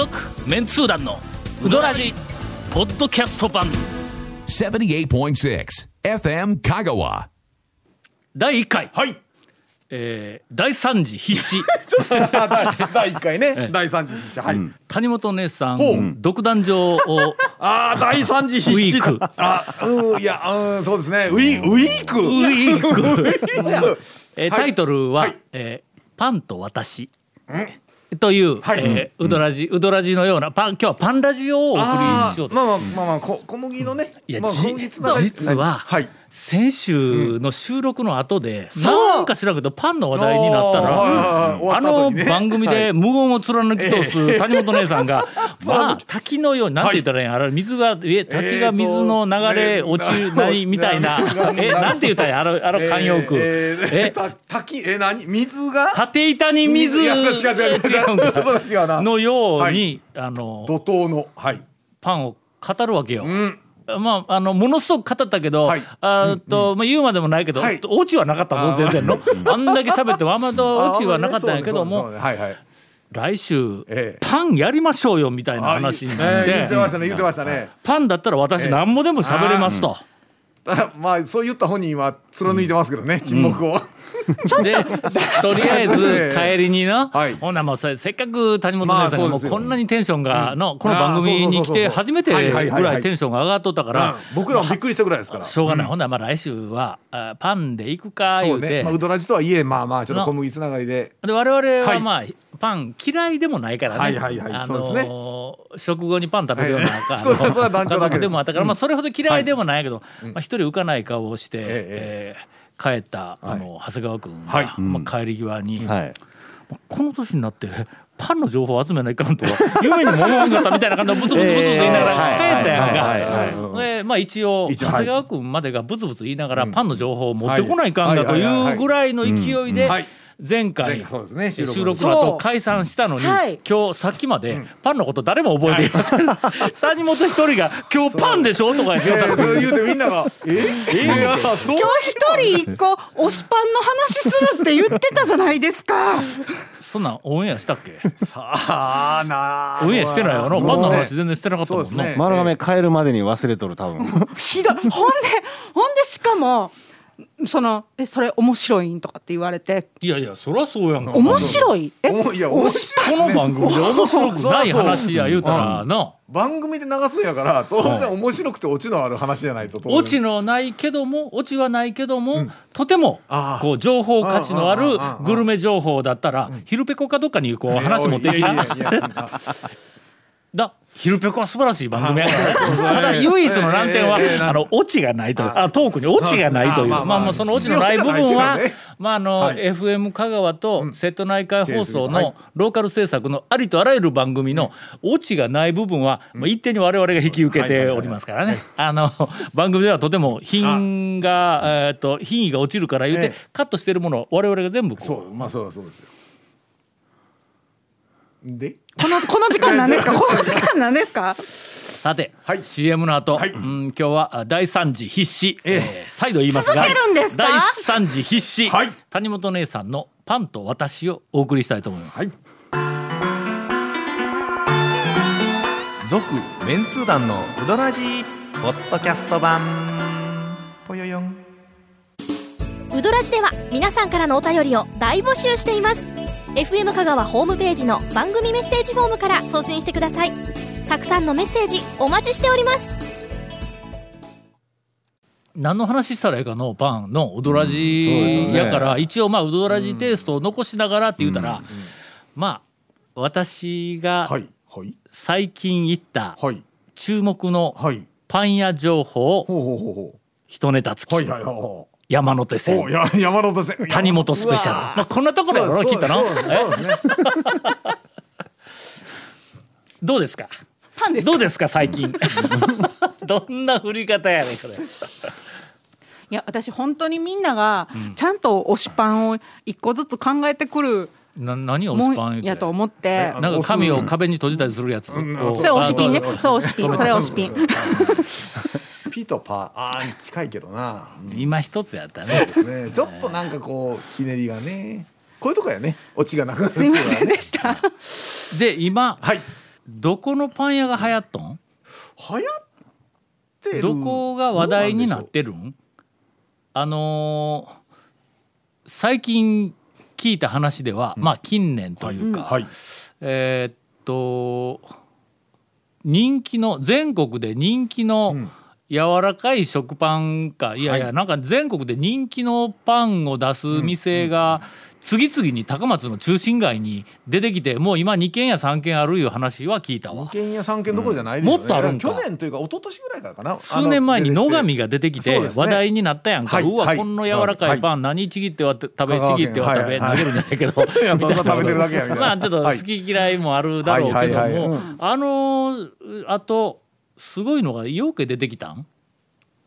続メンツー団のウドラジポッドキャスト版。78.6 FM Kagawa. 第1回、はい。えー、第3次必死 第1回ね。第3次必死はい、谷本姉さほう。ん独壇場を。ああ第3次必死ウィーク。あうんいやうんそうですね。ウィウィーク。ウィーク、ウィーク。えータイトルは、はい。えーパンと私」という、はい。えーうどらじうどらじのようなパン今日はパンラジオをお送りしようと。まあまあまあまあこ小麦のね。いや、まあ、じ小麦つながり実は、はい先週の収録の後で、なん。か知らんけどパンの話題になったら、あーはいはいはい。終わあの番組で無言を貫き通す谷本姉さんが、まあ滝のようになんて言ったらいいんやあれ水がえ滝が水の流れ落ちないみたいな、ねえなんて言ったらいいんあのあの慣用句、えーえ？滝え何？水が？縦板に水。のように、あの怒涛のはい。パンを語るわけよ。うんまあ、あのものすごく語ったけど、はい。あーっと、まあ、言うまでもないけど、はい。オチはなかったぞ全然の。あんだけ喋ってもあんまりオチはなかったんやけどあも来週、ええ。パンやりましょうよみたいな話になっえー言ってて、ましたね言ってましたね。パンだったら私何もでも喋れますと。まあそう言った本人は貫いてますけどね沈黙を でとりあえず 帰りにな、はい。ほんならもうせっかく谷本まあ姉さんがもうこんなにテンションがの、この番組に来て初めてぐらいテンションが上がっとったから、うん。僕らもびっくりしたぐらいですから。しょうがない、ほんならまあ来週はあパンで行くか言そううて。ねまあうどらじとはいえまあまあちょっと小麦つながりで。で我々ははい。まあ、パン嫌いでもないからね、はいはいはい。あのー食後にパン食べるような、は いあのそれは団長だけでもあったから、まあ、それほど嫌いでもないけど、まあ、一人浮かない顔をして、え。えー帰ったあの、長谷川君が、はい。まあ、帰り際に、はい。この年になってパンの情報を集めないかんとは 夢にも思わんかったみたいな感じでブツブツブツブツ言いながら帰ったやんか。はい。でまあ一応長谷川君までがブツブツ言いながらパンの情報を持ってこないかんだとはい。うぐらいの勢いではい前回前回そうですね収録の。後解散したのにはい。今日さっきまでパンのこと誰も覚えていません。谷本一人が「今日パンでしょ?」とか言えうたのに。ー言うてみんなが「ええいやそう。今日一人一個推しパンの話するって言ってたじゃないですか。そんなんオンエアしたっけ？さあなあオンエアしてないよな。パンの話全然してなかったもんね。丸亀帰るまでに忘れとる多分。ひどい。ほんで、ほんでしかも、その、え、それ面白いんとかって言われて、いやいやそりゃそうやんか。面白い？え、おいや面白いこの番組で面白くない話や言うたらな。番組で流すんやから当然面白くてオチのある話じゃないとオチのないけどもオチはないけども、とてもこう情報価値のあるうんうんうんうんグルメ情報だったらヒルペコかどっかにこう話持っていきだ。ヒルペコは素晴らしい番組やからただ唯一の難点はあのオチがないとあ。トークにオチがないという。あまあまあそのオチのない部分はまああのはい。FM 香川と瀬戸内海放送はい。のローカル制作のありとあらゆる番組のオチがない部分は一定に我々が引き受けておりますからね。あの番組ではとても品がえーっと品位が落ちるから言うてええ。カットしてるものを我々が全部こう。そうまあそうだそうですよで？この、この時間なんですか？この時間なんですか？さて、はい。CM の後、はい。うん今日はあ第3次必死、ええ。ー再度言いますが続けるんですか？第3次必死、はい。谷本姉さんの「パンと私」をお送りしたいと思います。はい。続メンツー団のウドラジーポッドキャスト版。ぽよよん。ウドラジでは皆さんからのお便りを大募集しています FM 香川ホームページの番組メッセージフォームから送信してください。たくさんのメッセージお待ちしております。何の話したらいいかのパンのうどらじやから、一応まあうどらじテイストを残しながらって言うたら、まあ私が最近行ったはい。注目のはい。パン屋情報一ネタ付き。うはいはいはい山手お線や山手線。谷本スペシャル。まあこんなところやろきっとの どうですか？パンですか？どうですか最近？どんな振り方やねんこれ。いや、私本当にみんなが、ちゃんと推しパンを一個ずつ考えてくるな何をもスパンやと思って。あなんか紙を壁に閉じたりするやつ、それ推しピンね。あ。そう推しピン。それ推しピン。ピとパあー近いけどな。今一つやったね。ね。ちょっとなんかこうひねりがね。こういうとこやね。オチがなくなるってすいませんでした。で今はい。どこのパン屋が流行っとん？流行ってる。どこが話題になってるん？あのー最近聞いた話では、まあ近年というか、はい。えーっと人気の全国で人気のん柔らかい食パンか。いやいや、なんか全国で人気のパンを出す店が次々に高松の中心街に出てきてもう今2軒や3軒あるいう話は聞いたわ。二。軒や三軒どころじゃないですよね、もっとあるんか。去年というか一昨年ぐらいからかな。数年前に野上がが出てきて話題になったやんか、はいうわ、はい。この柔らかいパン何ちぎっては食べちぎっては食べはいはい。投げるんじゃないけど 食べてるだけやみたいな。まあちょっとはい好き嫌いもあるだろうけどはい。はいはいもうん。あのーあとすごいのがようけ出てきたん？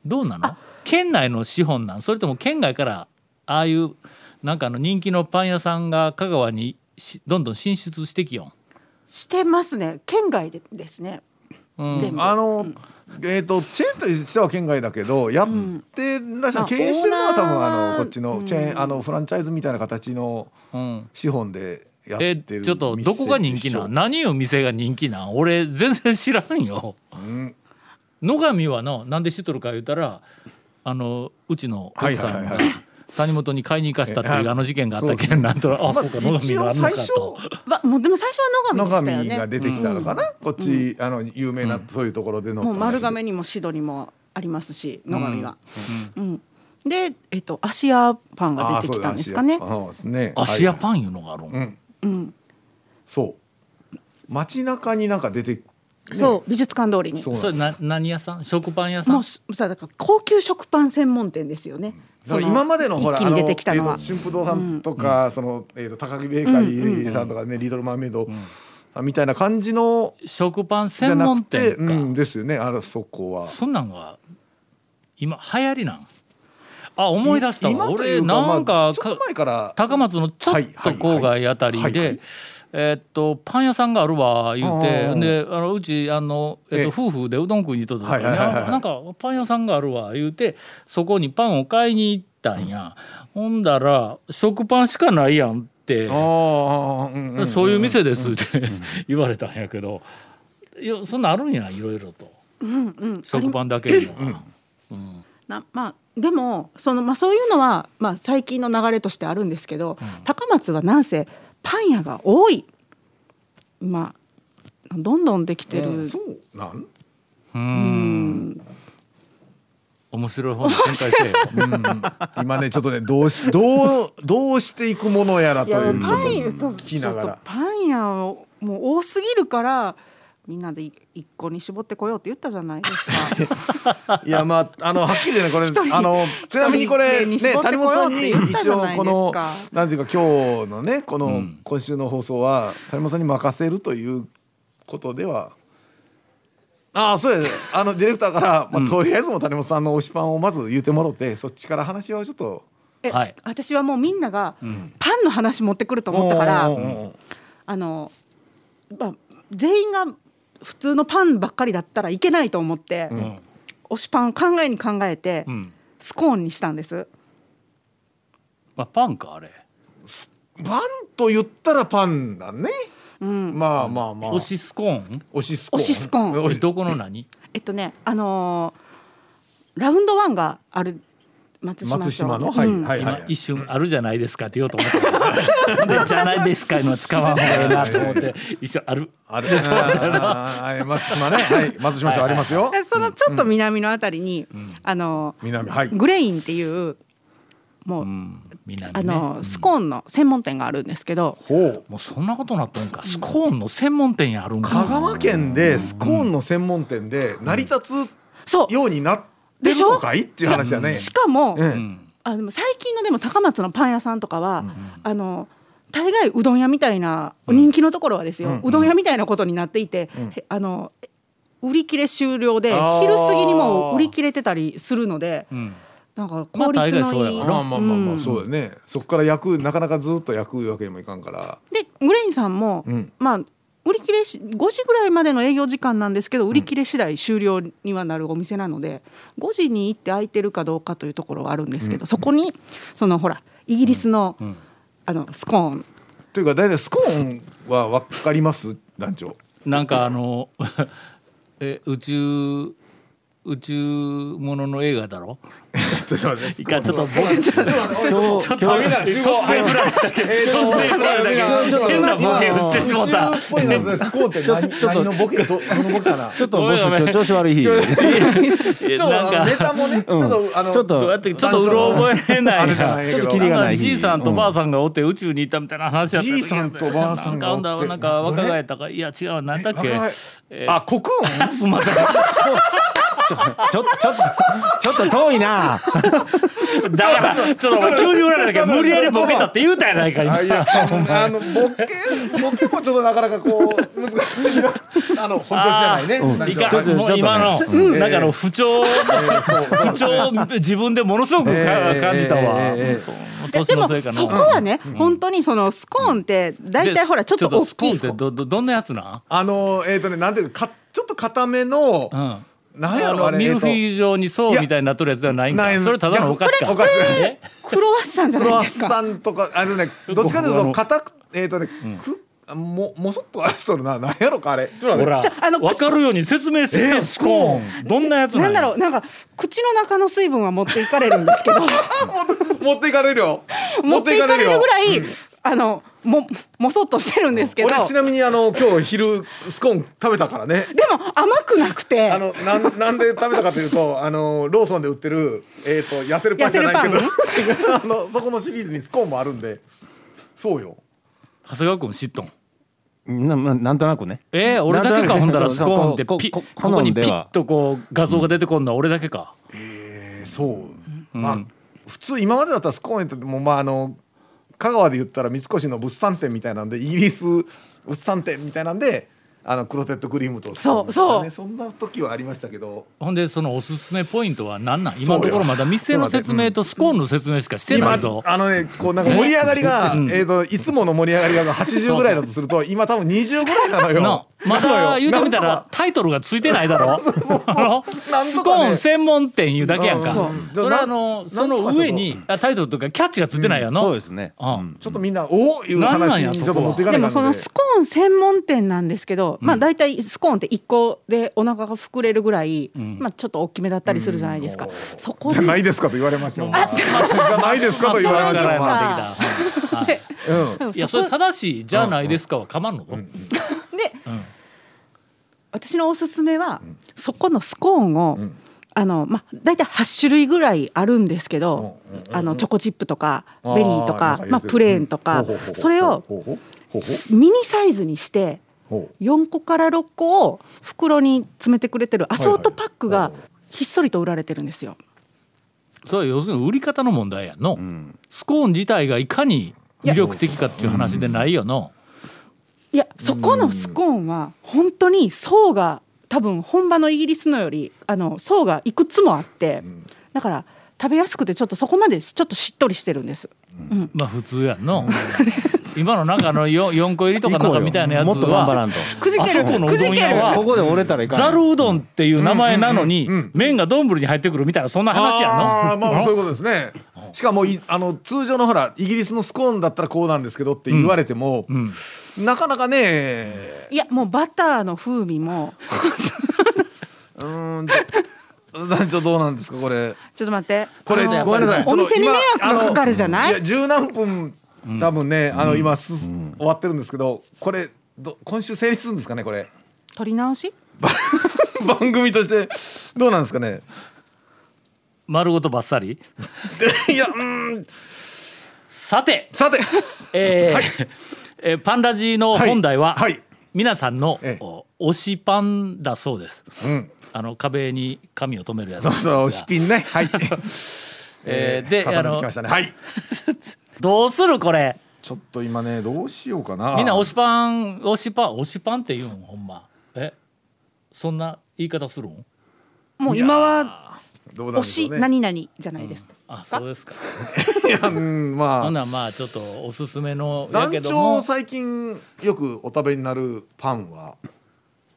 どうなの？県内の資本なん？それとも県外からああいうなんかあの人気のパン屋さんが香川にしどんどん進出してきよしてますね。県外でですね、ん。うん。でもあの、えっ、とチェーンとしては県外だけどやってらっしゃる、まあ経営してるのは多分あのこっちのチェーン、うん。あのフランチャイズみたいな形のうん。資本でやってえるちょっとどこが人気なん？何いう店が人気なん？俺全然知らんよ。うん野上はのなんで知っとるか言うたらあのうちの奥さんがはいはいはい。谷本に買いに行かしたっていえうあの事件があったけんなんとなあまあそうか野上があるのか一と応。最わもうでも最初は野野上でしたよね。上が出てきたのかな、こっち、あの有名なそういうところでの、もう丸亀にもシドにもありますし野上は、うん。で、えっと芦屋パンが出てきたんですかね。あそうですね。芦屋ン、パンいうのがあるん、うん。うん、そう。街中になんか出てそう美術館通りに。そうそれな何屋さん？食パン屋さん？もうすさだから高級食パン専門店ですよね。だから今までのほら一気に出てきたの春風堂さんとか、その、えー、と高木ベーカリーさんとかね、リトルマーメイド、みたいな感じの食パン専門店か、うん、ですよねあのそこは。そんなんが今流行りなん？あ思い出したわ。今とい俺うかなんか,、まあちょっと前から高松のちょっと郊外あたりでえーっとパン屋さんがあるわ言うて。であのうちあの、えっとええ。夫婦でうどん食いに行っとった時にはいはいはいはい。あなんかパン屋さんがあるわ言うてそこにパンを買いに行ったんや、ほんだら食パンしかないやんって。ああ、うんんそういう店ですって 言われたんやけど。いやそんなんあるんやいろいろと。うんうん。食パンだけには。なまあでもその、まあ、そういうのは、まあ、最近の流れとしてあるんですけど、高松はなんせパン屋が多い。今どんどんできてる、うんそうなん？ううん。ん面白い本展開せえよ。今ねちょっとねどうしどうどうしていくものやらというちょっパン屋と聞きながら。パン屋もう多すぎるからみんなでい一個に絞ってこようって言ったじゃないですか。いやまああのはっきりねこれ。人あのちなみにこれね谷本さんに一応このですかなんていうか今日のねこのん。今週の放送は谷本さんに任せるということでは。ああそうやね。あのディレクターから、まあとりあえずも谷本さんの推しパンをまず言ってもらってそっちから話をちょっと。えはい。私はもうみんながパンの話持ってくると思ったから、あの、まあ、全員が普通のパンばっかりだったらいけないと思って、ん。推しパン考えに考えて、うん。スコーンにしたんです。まあ、パンかあれ。パンと言ったらパンだね、うん、まあまあまあ。おしスコーン？推しスコーン。推しスコーン。推しどこの何？えっとねあのーラウンドワンがある松島町松島の？はいうん。はいはい今一瞬あるじゃないですかって言おうと思ったでじゃないですかのは使わん方がいいなと思って。一瞬ある。ある。あーはい松島ね。はい松島町ありますよ。でそのちょっと南のあたりに、あのー南はい。グレインっていうもう、うん。南ね。あのースコーンの専門店があるんですけど、ほう。もうそんなことなっとんか。スコーンの専門店やるんか。香川県でスコーンの専門店で成り立そう。つようになってるでしょ？のかいっていう話だね。しかも、ええうん。あの最近のでも高松のパン屋さんとかは、あの大概うどん屋みたいな人気のところはですよ、うどん屋みたいなことになっていて、へあの売り切れ終了で昼過ぎにもう売り切れてたりするのでうん。なんか効率のいい、まあまあまあまあそうだよね。そこから焼くなかなかずっと焼くわけにもいかんから。でグレインさんも、うん。まあ売り切れし5時ぐらいまでの営業時間なんですけど売り切れ次第終了にはなるお店なので5時に行って空いてるかどうかというところはあるんですけど、そこにそのほらイギリスの,、あのスコーン。というか大体スコーンはわかります？団長。なんかあの え宇宙宇宙ものの映画だろ？ちょっと待って。いかちょっと僕ちょっと今日突然振られたけど突然振られたけど変なボケをしてしもた宇宙っぽいなスコーンって何何のボケと何のボケかなちょっとボス調子悪い日えちょっとネタもねちょっとあのちょっとちょっとうろ覚えないなちょっとキリがない日じいさんとばあさんがおって宇宙に行ったみたいな話やったじいさんとばあさんがおってなんか若返ったかいや違うなんだっけあ国音すんませんちょちょっとちょっと遠いな。だからちょっとお前急に振られたけど無理やりボケたって言うたやないか今。あいやあのボケボケもちょっとなかなかこう難しいな。あの本調子じゃないね。なんいかちょっともう今の、んなんかの不調、不調自分でものすごく感じたわ。でも。そこはね、本当にそのスコーンって大体ほらちょっと大スコーンきいってどどどんなやつなん？あのえっとねなんていうかかちょっと固めのうん。なんやろあれミルフィえーユ状に層みたいになっとるやつではないんか。ない。それただのお菓子か。お菓子えクロワッサンじゃクロワッないですか。サンとかあのねどっちかというと硬くえっとねくあももそっとあれしとるな。なんやろかあれ。ちょっと待って。ほら。じゃあの分かるように説明せよえスコーン。どんなやつなんだろう。うなんか口の中の水分は持っていかれるんですけど。持っていかれるよ。持っていかれるよぐらい、あのももそっとしてるんですけど。俺ちなみにあの今日昼スコーン食べたからね。でも甘くなくて。あのなんなんで食べたかというとあのローソンで売ってるえっ、と痩せるパンじゃないけど。あのそこのシリーズにスコーンもあるんで。そうよ。長谷川君知っとん？なまあなんとなくね。えー、俺だけかほんだらスコーンってこピこここにピッとこう画像が出てこんのは俺だけか。えーそう、まあ普通今までだったらスコーンってもうまああの香川で言ったら三越の物産展みたいなんでイギリス物産展みたいなんであのクロテッドクリームとスコーンみたいなねそんな時はありましたけど。ほんでそのおすすめポイントは何なん？今のところまだ店の説明とスコーンの説明しかしてな今いぞ。あのねこうなんか盛り上がりがうん。えーといつもの盛り上がりが80ぐらいだとすると今多分20ぐらいなのよ。なまだ言うてみたらタイトルがついてないだろ。あのなんスコーン専門店いうだけやんか、うんそれはあのなその上にあタイトルとかキャッチがついてないやの、そうですね。うん。ちょっとみんなおおいう話やそこはにちょっと持っていかでないで。もそのスコーン専門店なんですけど、まあ大体スコーンって1個でお腹が膨れるぐらい、まあちょっと大きめだったりするじゃないですか、そこでじゃないですかと言われましたよあじゃないですかと言われましたいやそれ正しいじゃないですかはかまんの、で、私のおすすめは、そこのスコーンを、あのまあ大体8種類ぐらいあるんですけど、あのチョコチップとかベリーとかまあ、プレーンとか、それをミニサイズにしてほう。4個から6個を袋に詰めてくれてるアソートパックがひっそりと売られてるんですよ。それは要するに売り方の問題やの、スコーン自体がいかに魅力的かっていう話でないよの、いやそこのスコーンは本当に層が多分本場のイギリスのよりあの層がいくつもあって、だから食べやすくてちょっとそこまでちょっとしっとりしてるんです。まあ普通やんの、今のなんかあの 4, 4個入りとかなんかみたいなやつもっと頑張らはんと。くじけるこのうどん屋はここで折れたらいかん。ざるうどんっていう名前なのに麺が丼に入ってくるみたいなそんな話やああの。まあそういうことですね。しかもいあの通常のほらイギリスのスコーンだったらこうなんですけどって言われても、なかなかね。いやもうバターの風味も。うーん。団長どうなんですかこれ。ちょっと待って。これごめんなさい。お店に迷惑がかかるじゃない？いや十何分多分ね、あの今す、終わってるんですけどこれど今週成立するんですかねこれ。取り直し？番組としてどうなんですかね。丸ごとばっさりいやうーん。さて、さて。えーえーパンラジの本題は、はい。はい皆さんの、ええ。お推しパンだそうです。うん。あの壁に紙を留めるやつ。そうそう シピンね。はい。えーであのてきましたね。はい。どうするこれ？ちょっと今ねどうしようかな。みんな推しパン推しパン推しパンって言うん？ほんま。えそんな言い方するん？もう今はどうなんでしょうね。何々じゃないですか、あそうですか。いやうんまあ。ならまあちょっとおすすめのやけ団ども。長最近よくお食べになるパンは、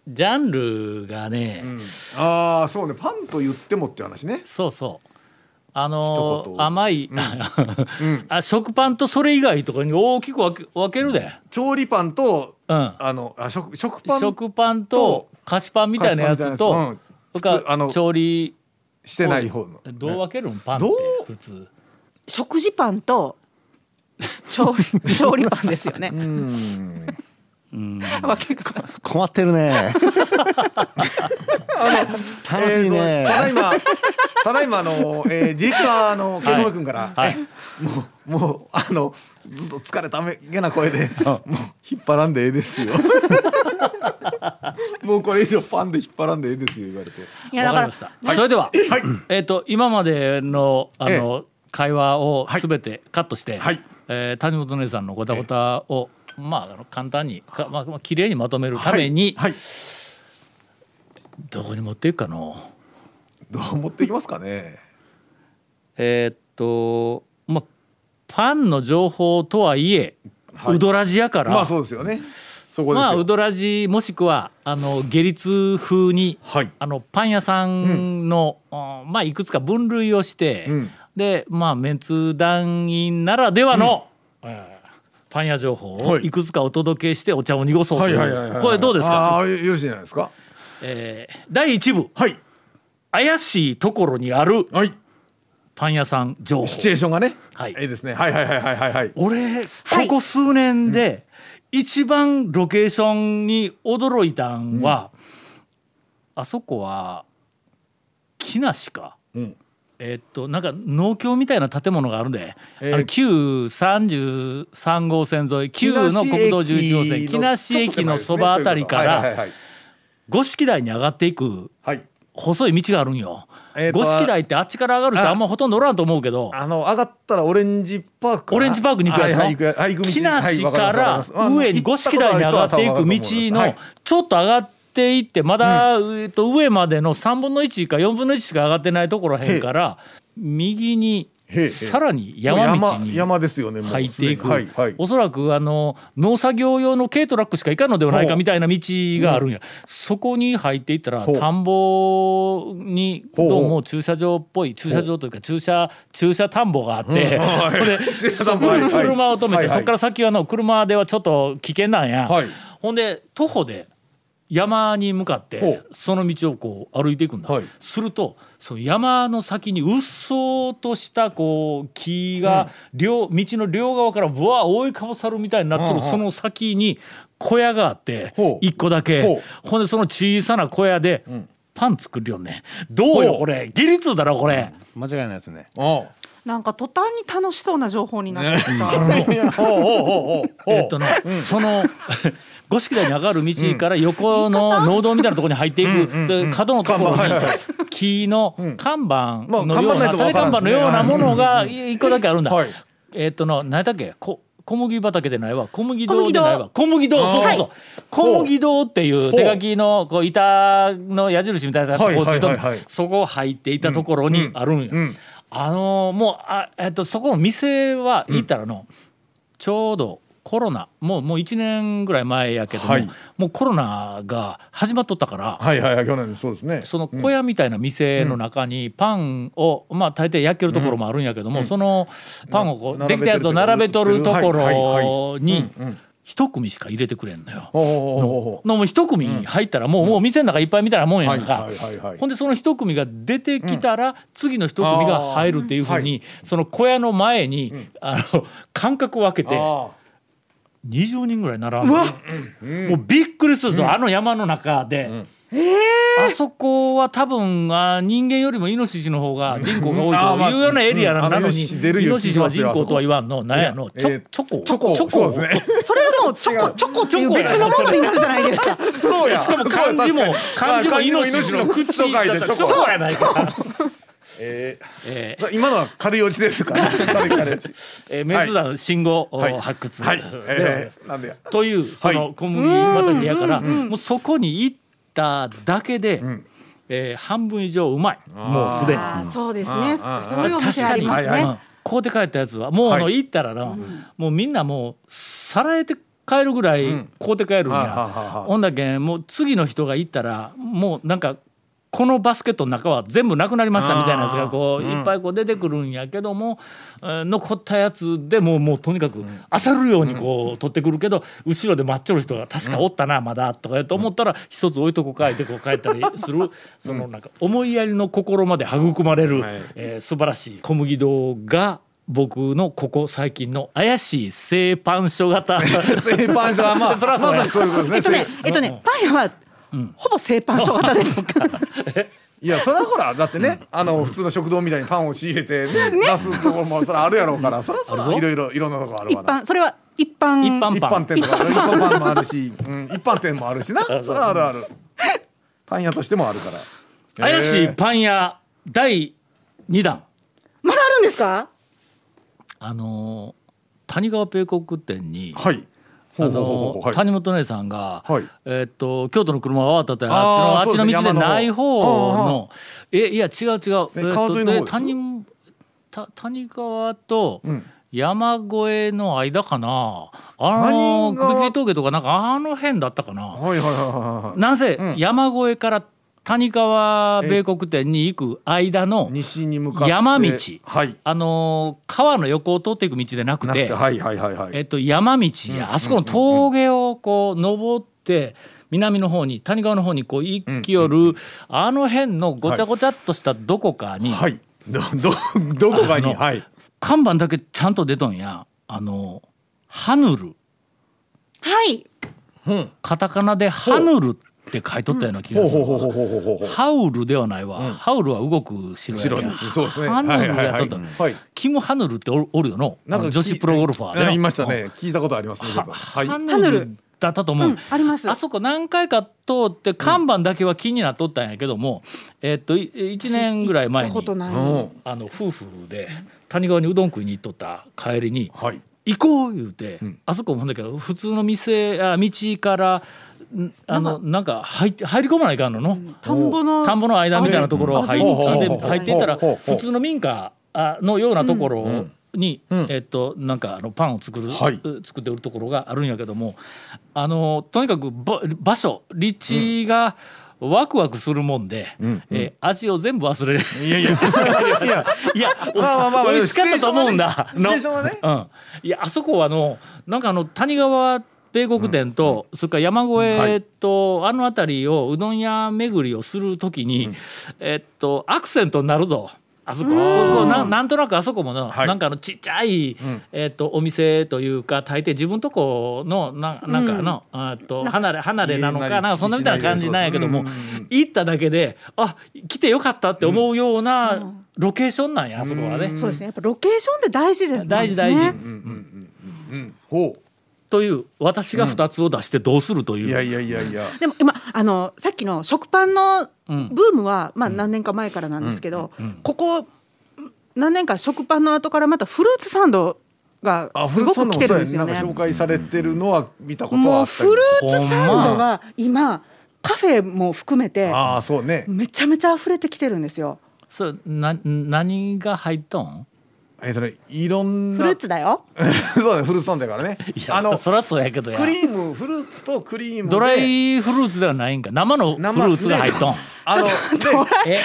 ジャンルがね、ああそうね。パンと言ってもって話ね。そうそう。あの一言甘い、あ食パンとそれ以外とかに大きく分け分けるで、調理パンとうん、あのあ食食パン？食パンと菓子パンみたいなやつと、菓子パンみそたいなやつ。うん。普通あのれから調理してない。方の。どう分けるん？パンって普通。食事パンと調理 調理パンですよね。わけが。困ってるね。楽しいね、えーとただいまただいまあの、えー、ディレクターのケンモ君から、はい。えもうもうあのずっと疲れためげな声でもう引っ張らんでええですよ。もうこれ以上パンで引っ張らんでええですよ言われて。いやだかわからりました、それでは、はい。えっ、と今までのあの、会話をはい。すべてカットして、はい。えー谷本姉さんのごたごたを、まああの簡単にかまあまあ綺麗にまとめるために、はい、はい。どこに持っていくかの。どう持っていきますかね。えーっとまあパンの情報とはいえ、はい。うどらじやから、まあそうですよね。そこですよ、まあうどらじもしくはあの下律風にはい。あのパン屋さんの、あまあいくつか分類をして、うん。でまあメンツ団員ならではの、えーパン屋情報をはい。いくつかお届けしてお茶を濁そうという。これどうですか、ああよろしいじゃないですか？えー第1部。はい。怪しいところにあるはい。パン屋さん情報。シチュエーションがね。はい。いいですね。はいはいはいはいはいはい。俺ここ数年で一番ロケーションに驚いたんは、あそこは木梨か、うんえっとなんか農協みたいな建物があるんで、えー。あの旧33号線沿い旧の国道11号線木梨駅のそばあたりからはい五色台に上がっていくはい。細い道があるんよ。五色台ってあっちから上がる人あんまほとんどおらんと思うけどあの上がったらオレンジパークオレンジパークに行くやつの、木梨から上に五色台に上がっていく道のはい。ちょっと上がっていってまだ、えっと上までの3分の1か4分の1しか上がってないところへんから右にさらに山道に山ですよねもう入っていく、はいはい。おそらくあの農作業用の軽トラックしか行かんのではないかみたいな道があるんや、そこに入っていったら田んぼにどうも駐車場っぽい駐車場というか駐車駐車田んぼがあって、ほんで駐車を止めて、そこから先はの車ではちょっと危険なんや、はい。ほんで徒歩で山に向かっほてう。その道をこう歩いていくんだ、はい。するとその山の先にうっそうとしたこう木が両、道の両側からぶわ覆いかぶさるみたいになってる、うん。うんその先に小屋があって一個だけ。ほほんでその小さな小屋でパン作るよねどうよこれ。義律だろこれ。間違いないですねなんか途端に楽しそうな情報になってきた。えっとね、その五色台に上がる道から横の農道みたいなところに入っていく、で角のところに木の看板まあのような縦看板のようなものが一個だけあるんだ。はい。えっとの何だっけ？こ小麦畑でないわ。小麦堂でないわ。小麦堂。そうそうそう。小麦堂っていう手書きのこう板の矢印みたいなやつをこうするとそこ入っていたところにあるんや。うんあのーもうあ、えっと、そこの店は行ったらの、ちょうどコロナもうもう1年ぐらい前やけども、はい。もうコロナが始まっとったから、はいはいはい去年そうですね。その小屋みたいな店の中にパンを、まあ大抵焼けるところもあるんやけども、そのパンをこうなできたやつを並べとるところに一組しか入れてくれんのよ。のもう一組入ったらもう,、もう店の中いっぱいみたいなもんやんか、はいはいはいはい。ほんでその一組が出てきたら、次の一組が入るっていうふうに、その小屋の前に、あの間隔を空けてあ20人ぐらい並んで、もうびっくりするぞ、あの山の中で。あそこは多分あ人間よりもイノシシの方が人口が多いというようなエリアなのに、イノシシ出るイよノシシは人口とは言わんの？なんやの？チョ,、えーチョコ？チョコ。チョコ？そうですね。それはもうチョコチョコっていう別のものになるじゃないですか。そうや。しかも漢字も漢字もイノシシの口と書いてチョコ。チョコやないか。ええー。今のは軽い落ちですか軽い軽い落ちー、えー、メンツ団信号、はい。発掘、はい。でえー。なんでや。というその小麦畑やから、もうそこに行っただけで、えー半分以上うまい。もうすでに。あーそうですね。そういうお店あります確かに。ね。うん買うて帰ったやつはもうあの行ったらな、もうみんなもうさらえて帰るぐらい買うて帰るんや、はあはあはあ。ほんだけんもう次の人が行ったらもうなんかこのバスケットの中は全部なくなりましたみたいなやつがこううん。いっぱいこう出てくるんやけども、えー残ったやつでもうもうとにかく漁るようにこう取ってくるけど後ろで待っちょる人が確かおったなまだとかと思ったら一つ置いとこかいてこう帰ったりするそのなんか思いやりの心まで育まれる、えー素晴らしい小麦堂が僕のここ最近の怪しい製パン書型。製パン書は まあそらそうそういうことですね。えっとねえっとねパン屋はほぼ製パン書型です。いやそれはほらだってね、あの普通の食堂みたいにパンを仕入れてね出すところもそれあるやろうから、それはそれはいろいろいろんなとこある一わな。般それは一般。一般一般店とか一般パン。もあるし、うん、一般店もあるしな。それはあるある。パン屋としてもあるから。怪しいパン屋第2弾。まだあるんですか？あのー谷川米国店にはいあの谷本姉さんが、はい。えーっと京都の車が終わったってあっちのあっちの道でない方山ののえいや違う違う、えーっ川沿いの谷た谷川とうん。山越えの間かな。あの首切り峠とかなんかあの辺だったかな。はいはいはいはいなぜ、ん。山越えから谷川米国店に行く間の西に向かって。山道。はい。あのー川の横を通っていく道でなくて。てはいはいはいはい。えっと、山道。や、あそこの峠をこう登って南の方に谷川の方にこう行きよる、あの辺のごちゃごちゃっとしたどこかに、はい。どどどこかに？はい。看板だけちゃんと出とんや。あのハヌル。はい。カタカナでハヌルって書いとったような気がする。うほうほうほうほうほうハウルではないわ、ハウルは動く城やけど白ですそうですね。ハヌルやっとった、はいはいはいはい。キム・ハヌルっておるおるよの？なんか女子プロゴルファー。でいましたね。聞いたことありますねハヌル。だったと思う、うんあります。あそこ何回か通って看板だけは気になっとったんやけども、えっとい1年ぐらい前にあの夫婦で谷川にうどん食いに行っとった帰りにはい。行こう言うて、あそこもほんだけど普通の店あ道からんあのなんか入って入り込まないかんの？の、田んぼの田んぼの間みたいなところを入って入っていったら普通の民家あのようなところに、えっとなんかあのパンを作る、はい。作って売るところがあるんやけどもあのとにかくば場所立地がワクワクするもんで、えー味を全部忘れる。いやいや。いやいや、まあまあまあまあ美味しかったと思うんだ。シチュエーションはね。シチュエーションはね。うん。いや、あそこはあの、なんかあの谷川米国店と、それから山越えと、あの辺りをうどん屋巡りをするときに、えっとアクセントになるぞ。あそこ。こうななんとなくあそこもの、はい。なんかあのちっちゃい、えっとお店というか大抵自分とこのななんかの、あと離れ離れなのか家なんかそんなみたいな感じなんやけども、うんうんうん行っただけであ来てよかったって思うようなロケーションなんやあそこはね。そうですね。やっぱロケーションって大事ですね。大事大事、ほという私が2つを出してどうするという。う、いやいやいやいや。でも今あのさっきの食パンのブうん。ームは、まあ何年か前からなんですけど、ここ何年か食パンの後からまたフルーツサンドがすごく来てるんですよね。なんか紹介されてるのは見たことはもうあったり。フルーツサンドが今カフェも含めてああそうね。めちゃめちゃ溢れてきてるんですよ。それな何が入っとん？えっとねいろんなフルーツだよ。そうねフルーツサンドだからね。いやあのそりゃそうやけどや。クリームフルーツとクリームで。ドライフルーツではないんか。生のフルーツが入っとん、あのでえ？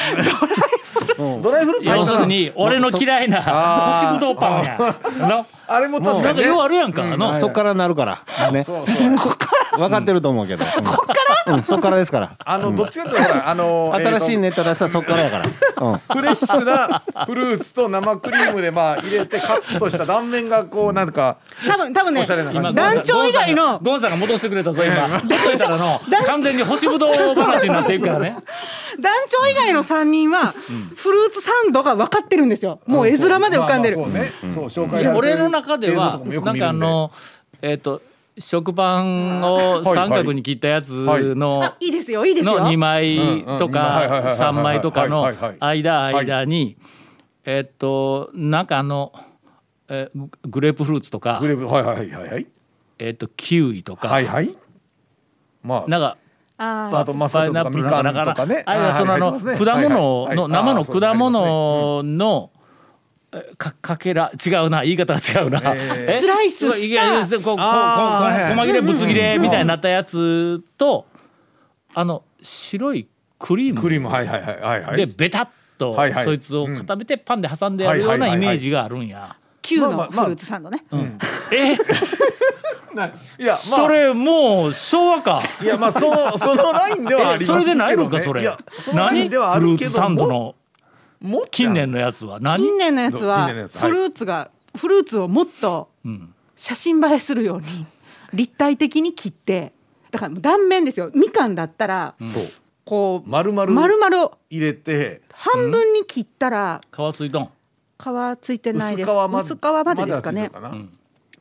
ドライフルーツ要するに俺の嫌いな干しぶどうパンや。のあれも確なんかかにねようあるやんか、のそっからなるから。ね。そうそう分かってると思うけど。こっから、うん、そっからですから。あのどっちかっていうとあの 新しいえーネタ出したらそっからやから、うん。とフレッシュなフルーツと生クリームでまあ入れてカットした断面がこうなんか多分多分ねおしゃれな感じ。団長以外のゴンさんが戻してくれたぞ今。ほっといたらの完全に干しぶどう話になっていくからね。団長以外の三人はフルーツサンドが分かってるんですよ。もう絵面まで浮かんでる。まあまあそうね。そう紹介俺の中ではなんかあのえっ、と食パンを三角に切ったやつの、あいいですよいいですよ。の2枚とかはい3枚とかの間間にえっとなんかあのえググレープフルーツとかグレープはいはいはいはいえっとキウイとかはいはい。まあ。なんかああとマスカットとかみかんとかね。あるいはそのあの果物の生の果物のえかかけら違うな言い方が違うな、ええ？スライスした。こうこうこうあーはいはい。細切れぶつ切れみたいになったやつとあの白いクリーム。クリームはいはいはいはいはい。でベタっとそいつを固めてパンで挟んでやるようなイメージがあるんや。9のフルーツサンドね、え？ない。やまあ。それもう昭和か。いやまあそのそのラインではありますけど、ね、えそれでないのかそれ。いやそのライ何ンではあフルるけどーツサンドものもっ近年のやつは？何？近年のやつはフルーツが、フルーツをもっとん。写真映えするように立体的に切ってだから断面ですよ。みかんだったら、こう丸々丸々入れて。半分に切ったら皮ついとん？皮ついてないです。薄皮ま薄皮までですかね。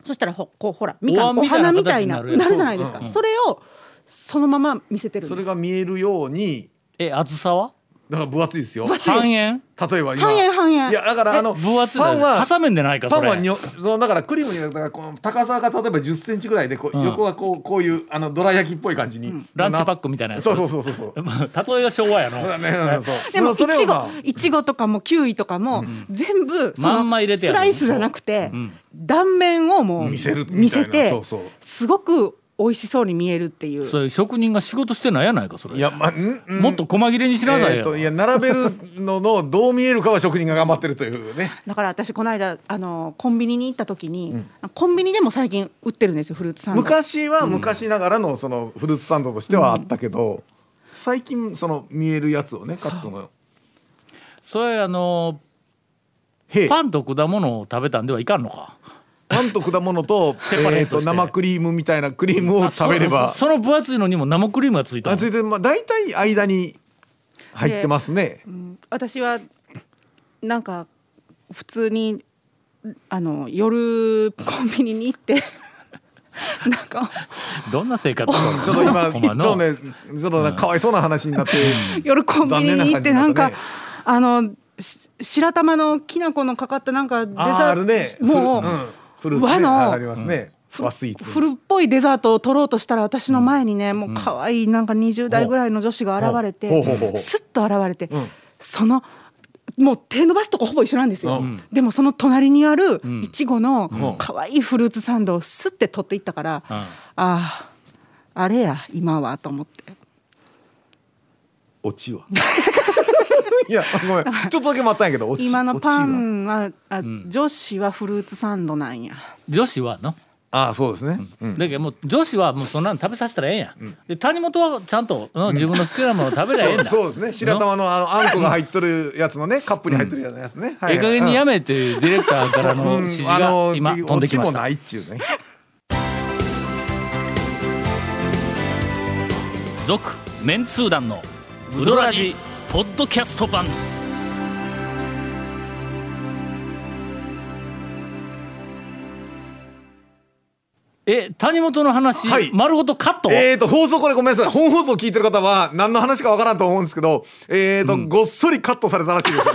そしたらほこうほらみかんお花みたいななるじゃないですか、うんうん。それをそのまま見せてるんです。それが見えるように。え厚さは？だから分厚いですよ。半円？例えば今。半円半円。いやだからあの分厚いパンは挟めんでないかそれ。パンはにょそのだからクリームにだからこの高さが例えば10センチぐらいでこう、うん。横がこうこういうあのどら焼きっぽい感じに、ランチパックみたいなやつ。そうそうそうそう。そう例えが昭和やの。そう。だねうんそうでもいちご。いちごとかもキウイとかも全部そまのんま入れてスライスじゃなくてん。断面をもう見せるみたいな。見せてそうそう。すごく美味しそうに見えるっていう。それ職人が仕事してないやないかそれ。いやまあんん。もっと細切れにしなさいよ。えーといや並べるののどう見えるかは職人が頑張ってるというね。だから私この間あのコンビニに行った時に、コンビニでも最近売ってるんですよフルーツサンド。昔は昔ながらのそのフルーツサンドとしてはあったけど、最近その見えるやつをねカットの。それあのへえ。パンと果物を食べたんではいかんのか。パンと果物とセパレえーとートして。生クリームみたいなクリームを食べれば。そその分厚いのにも生クリームがついたあついてまあ大体間に入ってますね。私はなんか普通にあの夜コンビニに行って なんかどんな生活？ちょっと今ちょっとねちょっとねかわいそうな話になって夜コンビニに行ってなんか、あのし白玉のきな粉のかかったなんかデザあーあるね。もう、んフル和のありますね。和スイーツ。フルっぽいデザートを取ろうとしたら私の前にね、もう可愛いなんか20代ぐらいの女子が現れて、ほうほうほうほう。スッと現れて、ん。そのもう手伸ばすとこほぼ一緒なんですよ、うん。でもその隣にあるん。いちごのん。可愛いフルーツサンドをスッて取っていったから、うん。あああれや今はと思って。オチは？いやごめん。ちょっとだけ待ったんやけど今のパンはあ、女子はフルーツサンドなんや。女子はの、ああそうですね、うん。だけどもう女子はもうそんなの食べさせたらええん。や、で谷本はちゃんと、うん自分の好きなものを食べりゃええん。だそうですね。白玉のあのあんこが入っとるやつのねカップに入ってるやつね、はいええ加減にやめめっていうディレクターからの指示が今飛んできました。もないっちゅうね。続メンツー団のウドラジポッドキャスト版。え谷本の話、はい。丸ごとカット、えーと放送これごめんなさい。本放送聞いてる方は何の話かわからんと思うんですけどえーと、ごっそりカットされたらしいです。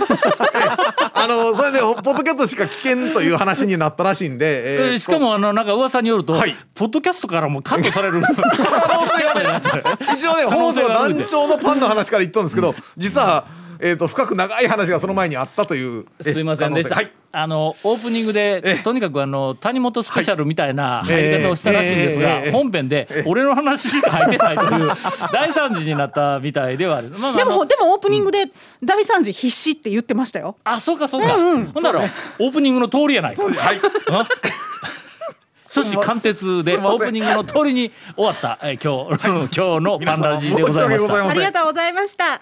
あのそれでポッドキャストしか聞けんという話になったらしいんで、えーえーしかもあのなんか噂によると、はい。ポッドキャストからもカットされる。可能性がね 一応ね可放送団長のパンの話から言ったんですけど実は、えー、と深く長い話がその前にあったというえすいませんでした、はい。あのオープニングでえとにかくあの谷本スペシャルみたいな入り方をしたらしいんですが、ええ。ええ。本編で俺の話しか入ってないという大惨事になったみたいではある、まあまあでもでもオープニングで大惨事必死って言ってましたよ。あそうかそうか、ほんならオープニングの通りやないか。はい。あ初子貫徹でオープニングの通りに終わった、えー今日、今日のパンダジーでございました。ありがとうございました